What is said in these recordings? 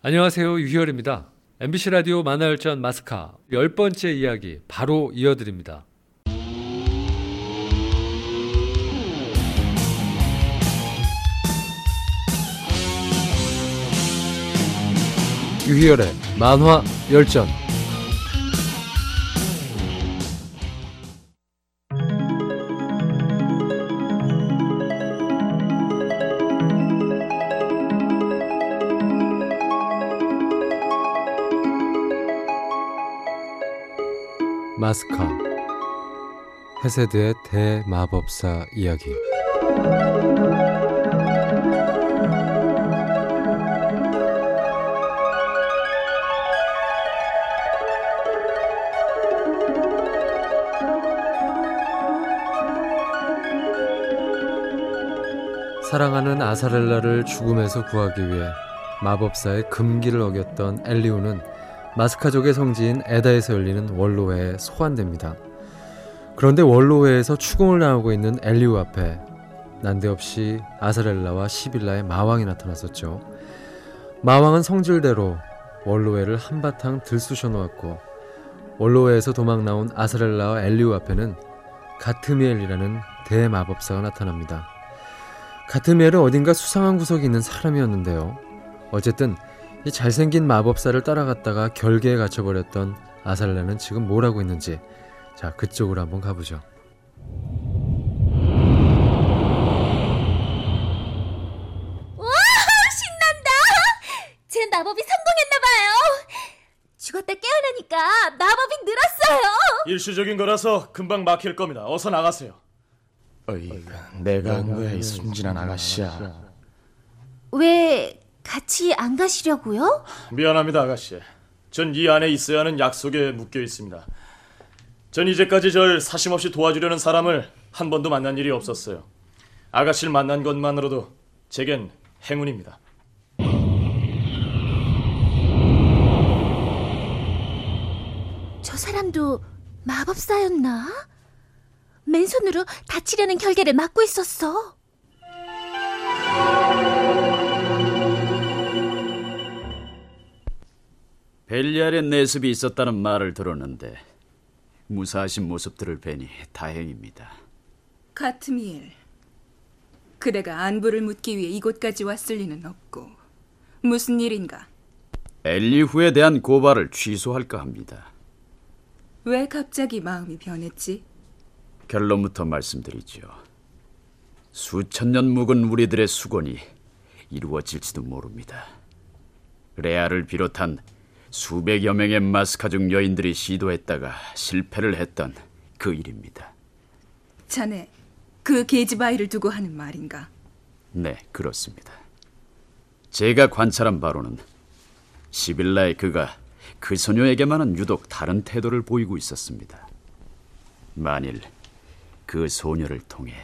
안녕하세요. 유희열입니다. MBC 라디오 만화열전 마스카 열 번째 이야기 바로 이어드립니다. 유희열의 만화 열전 마스카 헤세드의 대마법사 이야기. 사랑하는 아사렐라를 죽음에서 구하기 위해 마법사의 금기를 어겼던 엘리우는 마스카족의 성지인 에다에서 열리는 원로회에 소환됩니다. 그런데 원로회에서 추궁을 당하고 있는 엘리우 앞에 난데없이 아사렐라와 시빌라의 마왕이 나타났었죠. 마왕은 성질대로 원로회를 한바탕 들쑤셔 놓았고 원로회에서 도망 나온 아사렐라와 엘리우 앞에는 가트미엘이라는 대마법사가 나타납니다. 가트미엘은 어딘가 수상한 구석이 있는 사람이었는데요. 어쨌든 이 잘생긴 마법사를 따라갔다가 결계에 갇혀버렸던 아살라는 지금 뭘 하고 있는지 자 그쪽으로 한번 가보죠. 와 신난다! 제 마법이 성공했나봐요. 죽었다 깨어나니까 마법이 늘었어요. 일시적인 거라서 금방 막힐 겁니다. 어서 나가세요. 어이가 내가 한 거야 이 순진한 아가씨야. 왜 같이 안 가시려고요? 미안합니다, 아가씨. 전 이 안에 있어야 하는 약속에 묶여 있습니다. 전 이제까지 절 사심 없이 도와주려는 사람을 한 번도 만난 일이 없었어요. 아가씨를 만난 것만으로도 제겐 행운입니다. 저 사람도 마법사였나? 맨손으로 다치려는 결계를 막고 있었어. 벨리알의 내습이 있었다는 말을 들었는데 무사하신 모습들을 뵈니 다행입니다. 가트미엘, 그대가 안부를 묻기 위해 이곳까지 왔을 리는 없고 무슨 일인가? 엘리후에 대한 고발을 취소할까 합니다. 왜 갑자기 마음이 변했지? 결론부터 말씀드리죠. 수천 년 묵은 우리들의 수건이 이루어질지도 모릅니다. 레아를 비롯한 수백여 명의 마스카족 여인들이 시도했다가 실패를 했던 그 일입니다. 자네, 그 계집아이를 두고 하는 말인가? 네, 그렇습니다. 제가 관찰한 바로는 시빌라의 그가 그 소녀에게만은 유독 다른 태도를 보이고 있었습니다. 만일 그 소녀를 통해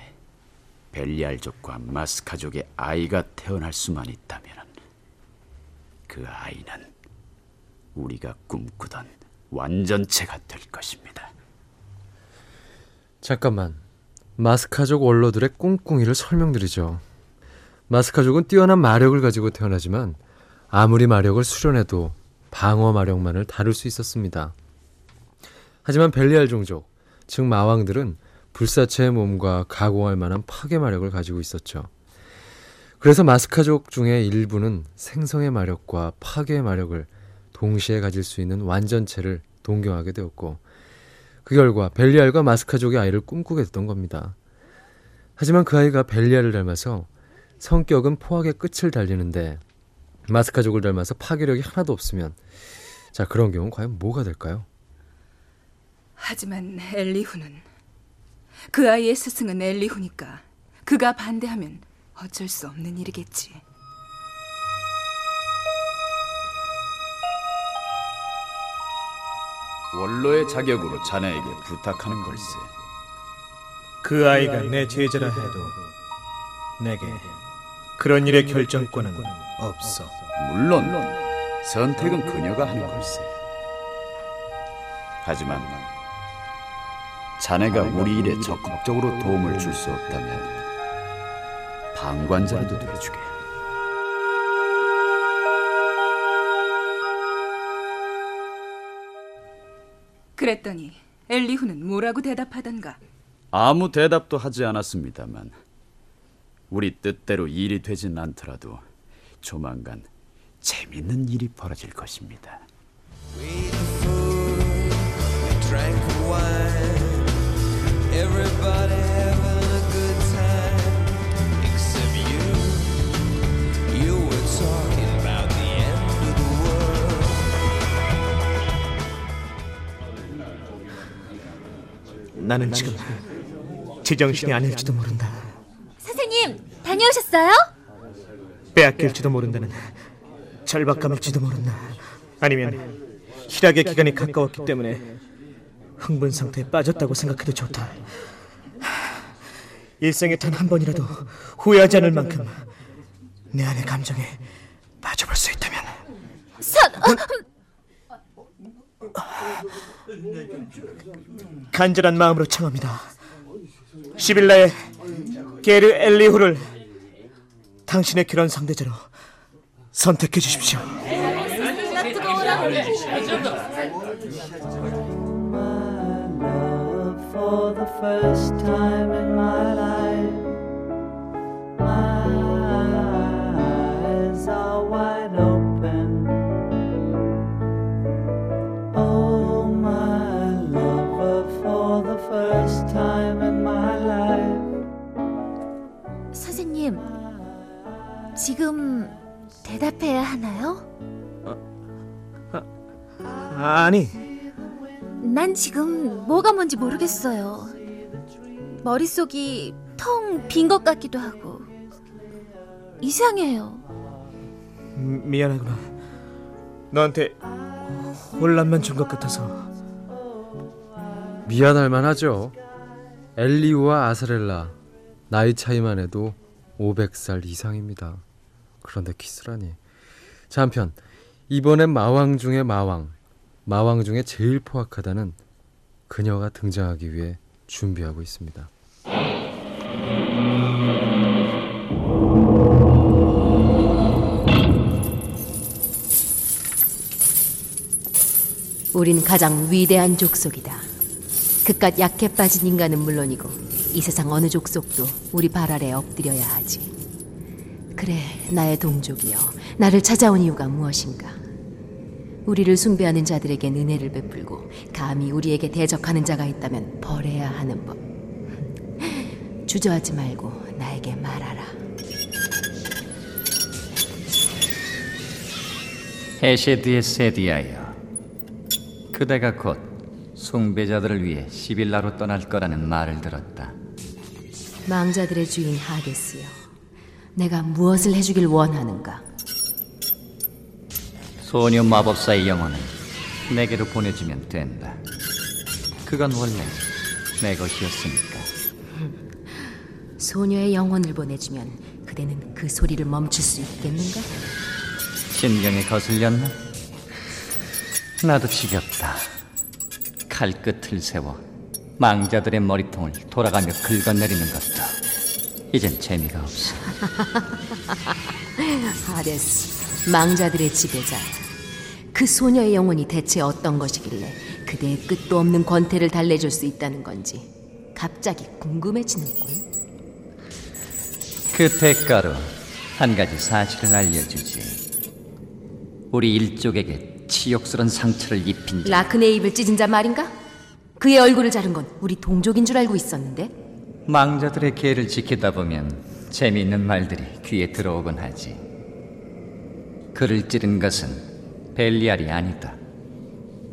벨리알족과 마스카족의 아이가 태어날 수만 있다면 그 아이는 우리가 꿈꾸던 완전체가 될 것입니다. 잠깐만. 마스카족 원로들의 꿍꿍이를 설명드리죠. 마스카족은 뛰어난 마력을 가지고 태어나지만 아무리 마력을 수련해도 방어 마력만을 다룰 수 있었습니다. 하지만 벨리알 종족, 즉 마왕들은 불사체의 몸과 가공할 만한 파괴 마력을 가지고 있었죠. 그래서 마스카족 중의 일부는 생성의 마력과 파괴의 마력을 동시에 가질 수 있는 완전체를 동경하게 되었고 그 결과 벨리알과 마스카족의 아이를 꿈꾸게 됐던 겁니다. 하지만 그 아이가 벨리알을 닮아서 성격은 포악의 끝을 달리는데 마스카족을 닮아서 파괴력이 하나도 없으면 자 그런 경우 과연 뭐가 될까요? 하지만 엘리후는 그 아이의 스승은 엘리후니까 그가 반대하면 어쩔 수 없는 일이겠지. 원로의 자격으로 자네에게 부탁하는 걸세. 그 아이가 내 제자라 해도 내게 그런 일의 결정권은 없어. 물론 선택은 그녀가 하는 걸세. 하지만 자네가 우리 일에 적극적으로 도움을 줄 수 없다면 방관자라도 돼주게. 그랬더니 엘리후는 뭐라고 대답하던가. 아무 대답도 하지 않았습니다만 우리 뜻대로 일이 되진 않더라도 조만간 재밌는 일이 벌어질 것입니다. drank wine. Everybody 나는 지금 제정신이 아닐지도 모른다. 선생님, 다녀오셨어요? 빼앗길지도 모른다는 절박감일지도 모른다. 아니면 희락의 기간이 가까웠기 때문에 흥분 상태에 빠졌다고 생각해도 좋다. 일생에 단 한 번이라도 후회하지 않을 만큼 내 안의 감정에 빠져볼 수 있다면 선, 어, 간절한 마음으로 청합니다. 시빌라의 게르 엘리후를 당신의 결혼 상대자로 선택해 주십시오. For the first time in my life, my 지금 대답해야 하나요? 아니, 난 지금 뭐가 뭔지 모르겠어요. 머릿속이 텅 빈 것 같기도 하고. 이상해요. 음, 미안하구나. 너한테 혼란만 준 것 같아서. 미안할 만하죠. 엘리우와 아사렐라 나이 차이만 해도 500살 이상입니다. 그런데 키스라니. 자 한편 이번엔 마왕 중의 마왕, 마왕 중에 제일 포악하다는 그녀가 등장하기 위해 준비하고 있습니다. 우린 가장 위대한 족속이다. 그깟 약해 빠진 인간은 물론이고 이 세상 어느 족속도 우리 발 아래 엎드려야 하지. 그래, 나의 동족이여, 나를 찾아온 이유가 무엇인가? 우리를 숭배하는 자들에겐 은혜를 베풀고 감히 우리에게 대적하는 자가 있다면 벌해야 하는 법. 주저하지 말고 나에게 말하라. 헤셰드의 세디아여 그대가 곧 숭배자들을 위해 시빌라로 떠날 거라는 말을 들었다 망자들의 주인 하데스여, 내가 무엇을 해주길 원하는가? 소녀 마법사의 영혼은 내게로 보내주면 된다 그건 원래 내 것이었으니까 소녀의 영혼을 보내주면 그대는 그 소리를 멈출 수 있겠는가? 신경에 거슬렸나? 나도 지겹다 칼끝을 세워 망자들의 머리통을 돌아가며 긁어내리는 것도 이젠 재미가 없어 하데스, 망자들의 지배자. 그 소녀의 영혼이 대체 어떤 것이길래 그대의 끝도 없는 권태를 달래줄 수 있다는 건지 갑자기 궁금해지는군. 그 대가로 한 가지 사실을 알려주지. 우리 일족에게 치욕스런 상처를 입힌 자 라크네 입을 찢은 자 말인가? 그의 얼굴을 자른 건 우리 동족인 줄 알고 있었는데 망자들의 계를 지키다 보면 재미있는 말들이 귀에 들어오곤 하지. 그를 찌른 것은 벨리알이 아니다.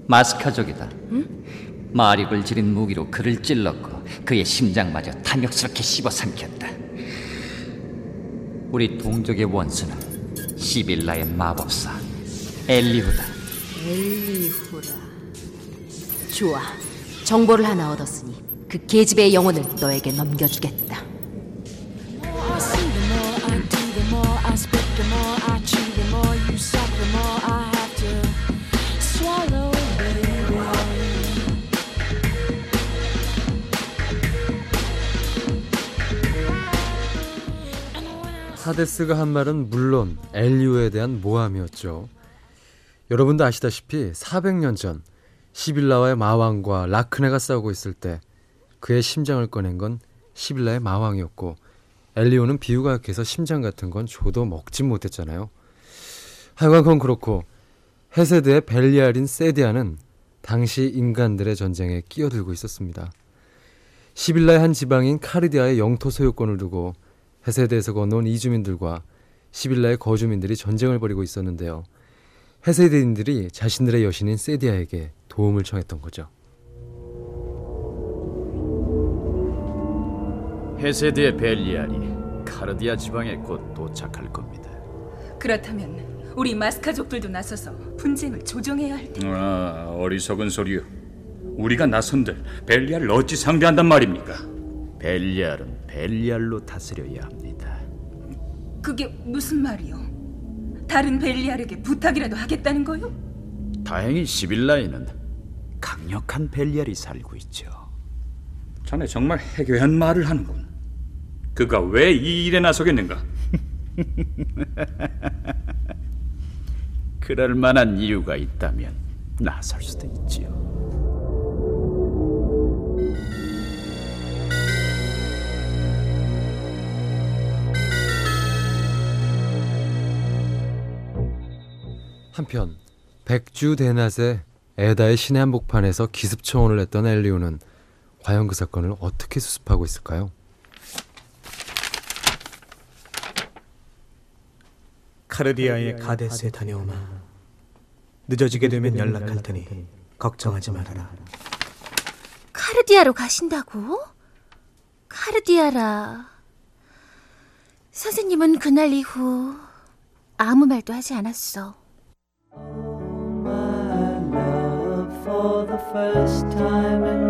마스카족이다. 마립을 지린 무기로 그를 찔렀고 그의 심장마저 탐욕스럽게 씹어삼켰다. 우리 동족의 원수는 시빌라의 마법사 엘리후다. 엘리후라. 좋아. 정보를 하나 얻었으니 그 계집애의 영혼을 너에게 넘겨주겠다. 하데스가 한 말은 물론 엘리오에 대한 모함이었죠. 여러분도 아시다시피 400년 전 시빌라와의 마왕과 라크네가 싸우고 있을 때 그의 심장을 꺼낸 건 시빌라의 마왕이었고 엘리오는 비유가 약해서 심장 같은 건 줘도 먹진 못했잖아요. 하여간 그건 그렇고 헤세드의 벨리알인 세디아는 당시 인간들의 전쟁에 끼어들고 있었습니다. 시빌라의 한 지방인 카르디아의 영토 소유권을 두고 헤세드에서 건너온 이주민들과 시빌라의 거주민들이 전쟁을 벌이고 있었는데요. 헤세드인들이 자신들의 여신인 세디아에게 도움을 청했던 거죠. 헤세드의 벨리알이 카르디아 지방에 곧 도착할 겁니다. 그렇다면 우리 마스카족들도 나서서 분쟁을 조정해야 할 텐데. 아, 어리석은 소리요. 우리가 나선들 벨리알을 어찌 상대한단 말입니까? 벨리알은 벨리알로 다스려야 합니다. 그게 무슨 말이요? 다른 벨리알에게 부탁이라도 하겠다는 거요? 다행히 시빌라에는 강력한 벨리알이 살고 있죠. 자네 정말 해괴한 말을 하는군. 그가 왜 이 일에 나서겠는가? 그럴 만한 이유가 있다면 나설 수도 있지요. 한편 백주 대낮에 에다의 신의 한복판에서 기습청원을 했던 엘리오는 과연 그 사건을 어떻게 수습하고 있을까요? 카르디아의 가데스에 다녀오마. 늦어지게 되면 연락할 테니 걱정하지 말아라. 카르디아로 가신다고? 카르디아라. 선생님은 그날 이후 아무 말도 하지 않았어.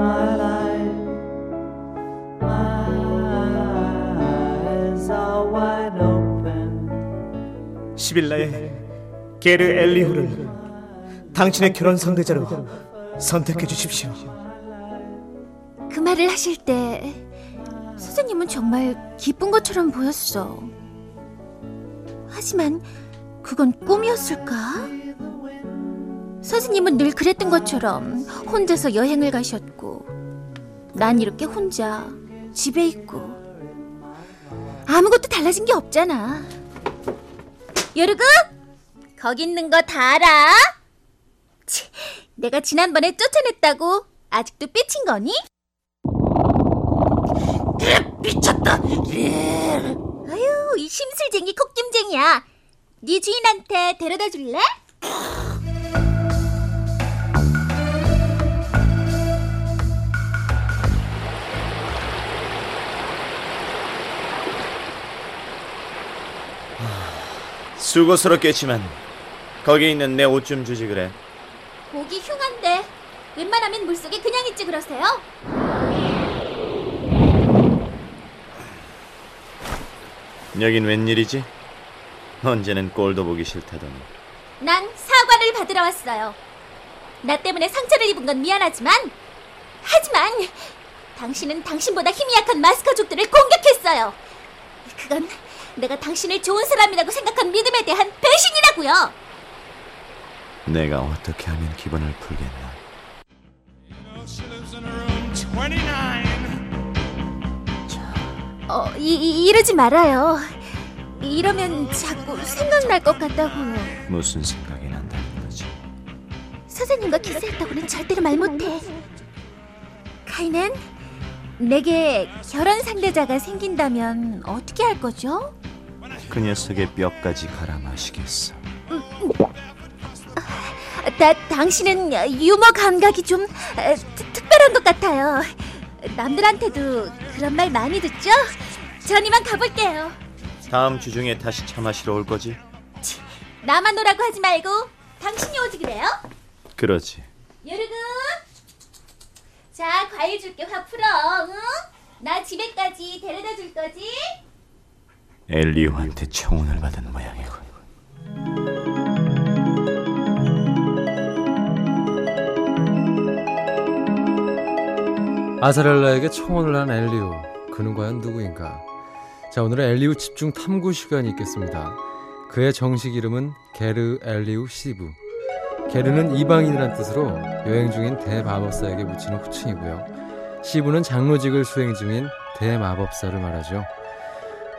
my 20일 날에 게르 엘리후를 당신의 결혼 상대자로 선택해 주십시오. 그 말을 하실 때 선생님은 정말 기쁜 것처럼 보였어. 하지만 그건 꿈이었을까? 선생님은 늘 그랬던 것처럼 혼자서 여행을 가셨고 난 이렇게 혼자 집에 있고 아무것도 달라진 게 없잖아. 여르그 거기 있는 거 다 알아? 치, 내가 지난번에 쫓아냈다고 아직도 삐친 거니? 미쳤다. 아유, 이 심술쟁이 콕김쟁이야. 네 주인한테 데려다 줄래? 수고스럽겠지만 거기 있는 내 옷 좀 주지 그래. 보기 흉한데 웬만하면 물속에 그냥 있지 그러세요? 여긴 웬일이지? 언제는 꼴도 보기 싫다더니 난 사과를 받으러 왔어요. 나 때문에 상처를 입은 건 미안하지만 하지만 당신은 당신보다 힘이 약한 마스카족들을 공격했어요. 그건 내가 당신을 좋은 사람이라고 생각한 믿음에 대한 배신이라고요. 내가 어떻게 하면 기분을 풀겠나? 어, 이, 이, 이러지 말아요. 이러면 자꾸 생각날 것 같다고요. 무슨 생각이 난다는 거지? 선생님과 키스했다고는 절대로 말 못해. 카이는 내게 결혼 상대자가 생긴다면 어떻게 할 거죠? 그 녀석의 뼈까지 갈아 마시겠어. 다, 당신은 유머 감각이 좀 에, 특- 특별한 것 같아요. 남들한테도 그런 말 많이 듣죠? 전 이만 가볼게요. 다음 주 중에 다시 차 마시러 올 거지? 나만 오라고 하지 말고 당신이 오지 그래요? 그러지. 여르구 자 과일 줄게 화 풀어 응? 나 집에까지 데려다 줄 거지? 엘리오한테 청혼을 받은 모양이군. 아사렐라에게 청혼을 한 엘리우 그는 과연 누구인가 자 오늘은 엘리우 집중 탐구 시간이 있겠습니다 그의 정식 이름은 게르 엘리우 시브 게르는 이방인이란 뜻으로 여행 중인 대마법사에게 붙이는 호칭이고요. 시부는 장로직을 수행 중인 대마법사를 말하죠.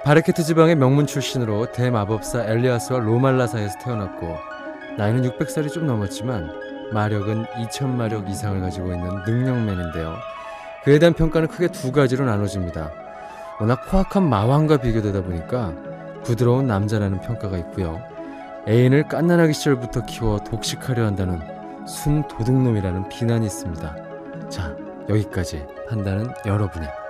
바르케트 지방의 명문 출신으로 대마법사 엘리아스와 로말라 사이에서 태어났고 나이는 600살이 좀 넘었지만 마력은 2000마력 이상을 가지고 있는 능력맨인데요. 그에 대한 평가는 크게 두 가지로 나눠집니다. 워낙 포악한 마왕과 비교되다 보니까 부드러운 남자라는 평가가 있고요. 애인을 깐난아기 시절부터 키워 독식하려 한다는 순 도둑놈이라는 비난이 있습니다. 자, 여기까지 판단은 여러분의